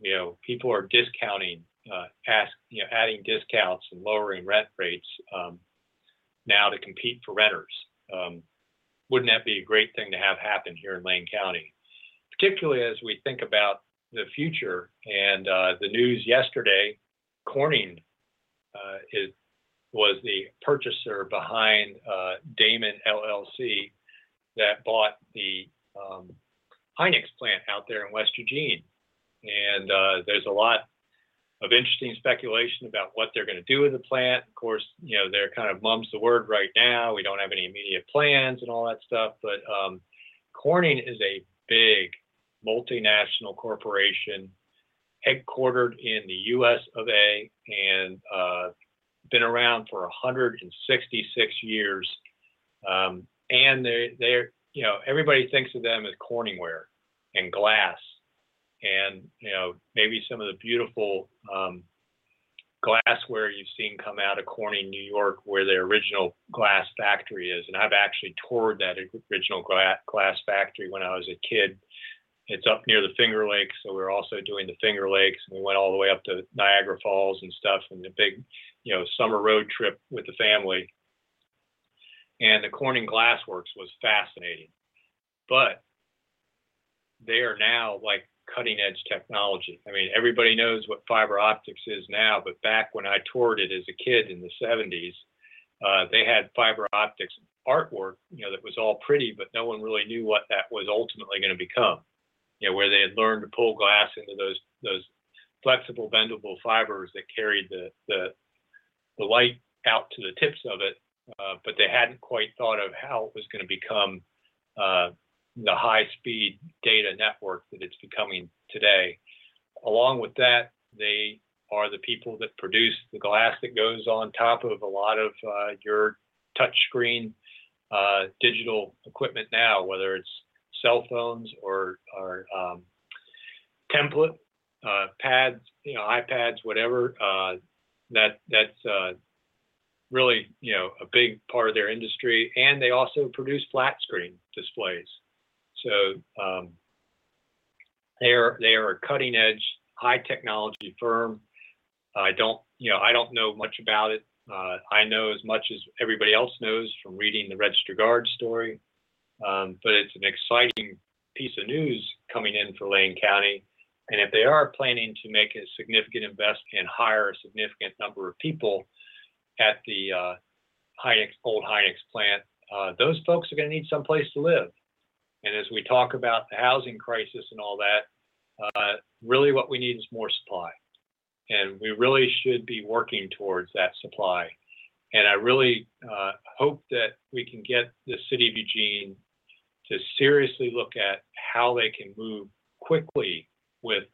You know, people are discounting, uh, ask you know, adding discounts and lowering rent rates um, now to compete for renters. Um, wouldn't that be a great thing to have happen here in Lane County? Particularly as we think about the future. And uh, the news yesterday, Corning uh, is, was the purchaser behind uh, Damen LLC that bought the um, Hynix plant out there in West Eugene. And uh, there's a lot of interesting speculation about what they're going to do with the plant. Of course, you know, they're kind of mum's the word right now. We don't have any immediate plans and all that stuff. But um, Corning is a big multinational corporation headquartered in the US of A and uh, been around for 166 years. Um, and they're, you know, everybody thinks of them as Corningware and glass and you know maybe some of the beautiful um, glassware you've seen come out of Corning, New York, where their original glass factory is. And I've actually toured that original glass factory when I was a kid. It's up near the Finger Lakes, so we are also doing the Finger Lakes, and we went all the way up to Niagara Falls and stuff, and the big, you know, summer road trip with the family. And the Corning Glass Works was fascinating, but they are now like cutting edge technology. I mean, everybody knows what fiber optics is now, but back when I toured it as a kid in the 70s, uh, they had fiber optics artwork, you know, that was all pretty, but no one really knew what that was ultimately going to become. You know, where they had learned to pull glass into those those flexible, bendable fibers that carried the the, the light out to the tips of it, uh, but they hadn't quite thought of how it was going to become uh, the high speed data network that it's becoming today. Along with that, they are the people that produce the glass that goes on top of a lot of uh, your touchscreen uh, digital equipment now, whether it's cell phones or, or um, template uh, pads, you know, iPads, whatever. That that's uh, really you know a big part of their industry, and they also produce flat screen displays. So um, they are they are a cutting edge, high technology firm. I don't you know I don't know much about it. Uh, I know as much as everybody else knows from reading the Register Guard story, um, but it's an exciting piece of news coming in for Lane County. And if they are planning to make a significant investment and hire a significant number of people at the uh, Hynix, old Hynix plant, uh, those folks are going to need some place to live. And as we talk about the housing crisis and all that, uh, really what we need is more supply. And we really should be working towards that supply. And I really uh, hope that we can get the city of Eugene to seriously look at how they can move quickly with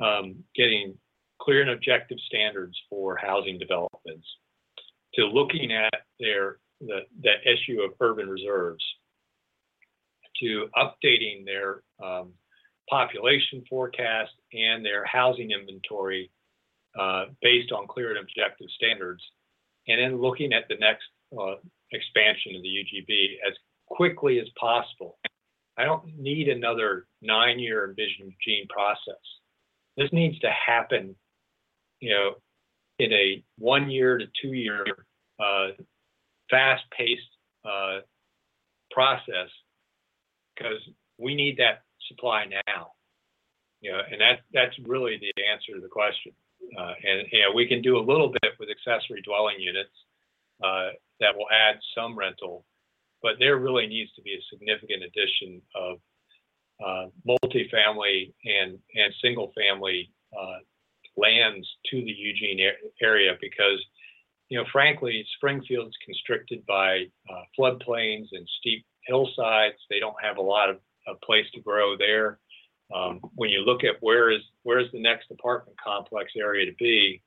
um, getting clear and objective standards for housing developments, to looking at their the, the issue of urban reserves to updating their um, population forecast and their housing inventory uh, based on clear and objective standards, and then looking at the next uh, expansion of the UGB as quickly as possible. I don't need another nine-year Envision Eugene process. This needs to happen, you know, in a one-year to two-year uh, fast-paced uh, process because we need that supply now. You know, and that that's really the answer to the question. Uh, and know, we can do a little bit with accessory dwelling units uh, that will add some rental, but there really needs to be a significant addition of uh, multifamily and and single family uh, lands to the Eugene area because you know, frankly, Springfield's constricted by uh, floodplains and steep hillsides. They don't have a lot of a place to grow there. Um, when you look at where is where is the next apartment complex area to be,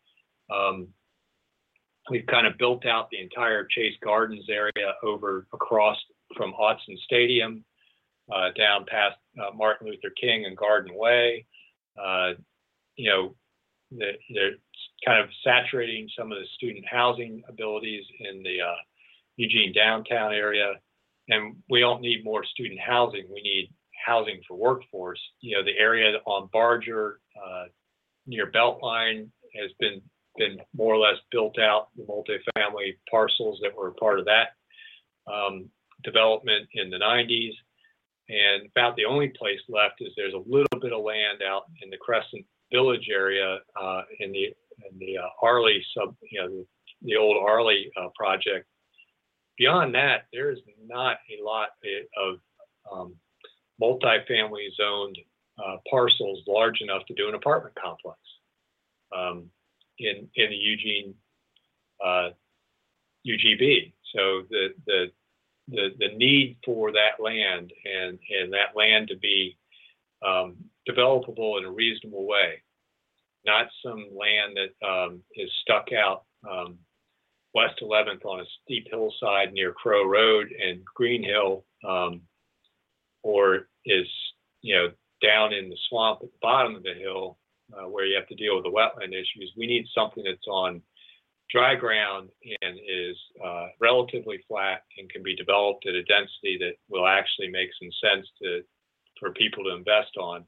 um, we've kind of built out the entire Chase Gardens area over across from Autzen Stadium uh, down past uh, Martin Luther King and Garden Way. Uh, you know, they're kind of saturating some of the student housing abilities in the uh, Eugene downtown area and we don't need more student housing. We need housing for workforce. You know, the area on Barger uh, near Beltline has been been more or less built out. The multifamily parcels that were part of that um, development in the 90s, and about the only place left is there's a little bit of land out in the Crescent Village area uh, in the in the uh, Arlie sub, you know, the, the old Arlie uh, project Beyond that, there is not a lot of um, multifamily zoned uh, parcels large enough to do an apartment complex. um, in in the Eugene uh, UGB. So the the the the need for that land and and that land to be um, developable in a reasonable way, not some land that um, is stuck out um, West 11th on a steep hillside near Crow Road and Green Hill, um, or is you know down in the swamp at the bottom of the hill uh, where you have to deal with the wetland issues. We need something that's on dry ground and is uh, relatively flat and can be developed at a density that will actually make some sense to for people to invest on.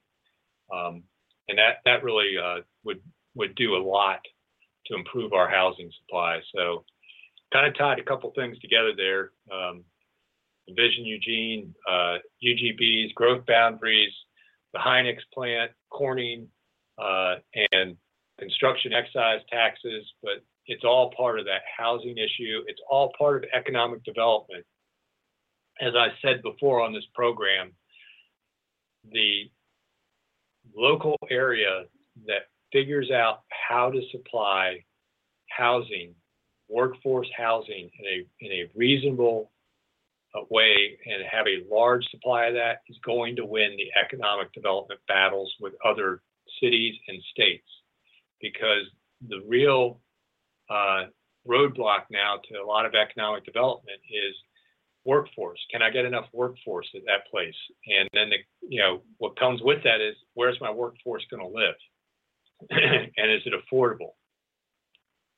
Um, and that that really uh, would would do a lot to improve our housing supply. So kind of tied a couple things together there. Um, Vision Eugene, uh, UGB's growth boundaries, the Hynix plant, Corning, uh, and construction excise taxes, but it's all part of that housing issue. It's all part of economic development. As I said before on this program, the local area that figures out how to supply housing, workforce housing in a, in a reasonable uh, way and have a large supply of that is going to win the economic development battles with other cities and states because the real uh, roadblock now to a lot of economic development is workforce. Can I get enough workforce at that place? And then the, you know what comes with that is where's my workforce going to live, and is it affordable?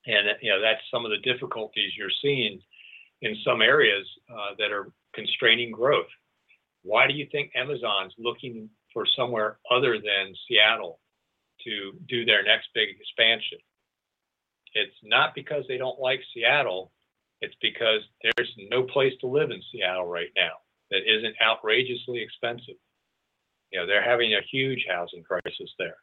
And you know that's some of the difficulties you're seeing in some areas uh, that are constraining growth. Why do you think Amazon's looking for somewhere other than Seattle to do their next big expansion? It's not because they don't like Seattle. It's because there's no place to live in Seattle right now that isn't outrageously expensive. You know, they're having a huge housing crisis there.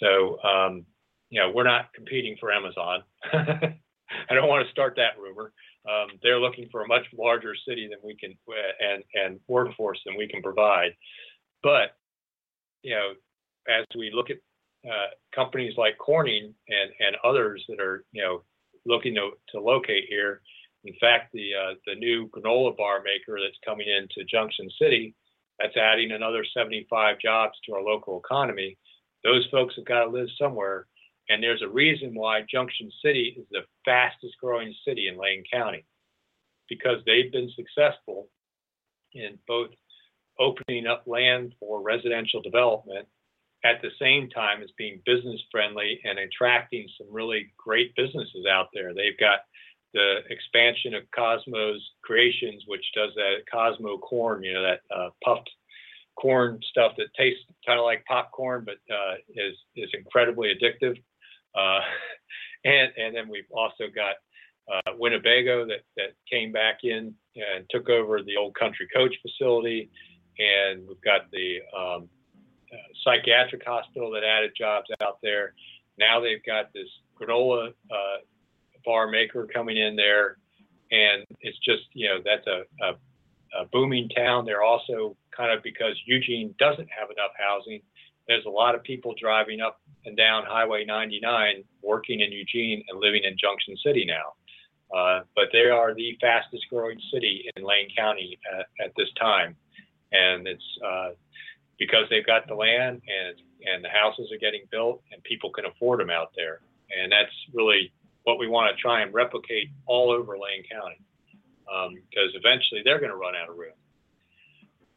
So, um, you know, we're not competing for Amazon. I don't want to start that rumor. Um, they're looking for a much larger city than we can and and workforce than we can provide. But you know, as we look at uh, companies like Corning and, and others that are you know looking to, to locate here. In fact, the uh, the new granola bar maker that's coming into Junction City, that's adding another 75 jobs to our local economy. Those folks have got to live somewhere, and there's a reason why Junction City is the fastest growing city in Lane County, because they've been successful in both opening up land for residential development at the same time as being business friendly and attracting some really great businesses out there. They've got the expansion of Cosmo's Creations, which does that Cosmo corn, you know, that uh, puffed corn stuff that tastes kind of like popcorn, but uh, is is incredibly addictive. Uh, and and then we've also got uh, Winnebago that that came back in and took over the old Country Coach facility, and we've got the um, psychiatric hospital that added jobs out there. Now they've got this granola uh, bar maker coming in there, and it's just you know that's a, a, a booming town. They're also kind of because Eugene doesn't have enough housing. There's a lot of people driving up and down Highway 99, working in Eugene and living in Junction City now. Uh, but they are the fastest growing city in Lane County at, at this time. And it's uh, because they've got the land and and the houses are getting built and people can afford them out there. And that's really what we want to try and replicate all over Lane County because um, eventually they're going to run out of room.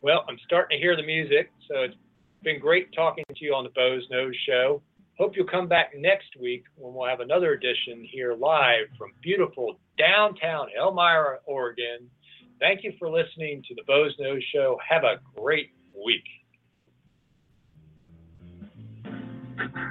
Well, I'm starting to hear the music, so it's been great talking to you on the Boze Noze Show. Hope you'll come back next week when we'll have another edition here live from beautiful downtown Elmira, Oregon. Thank you for listening to the Boze Noze Show. Have a great week. you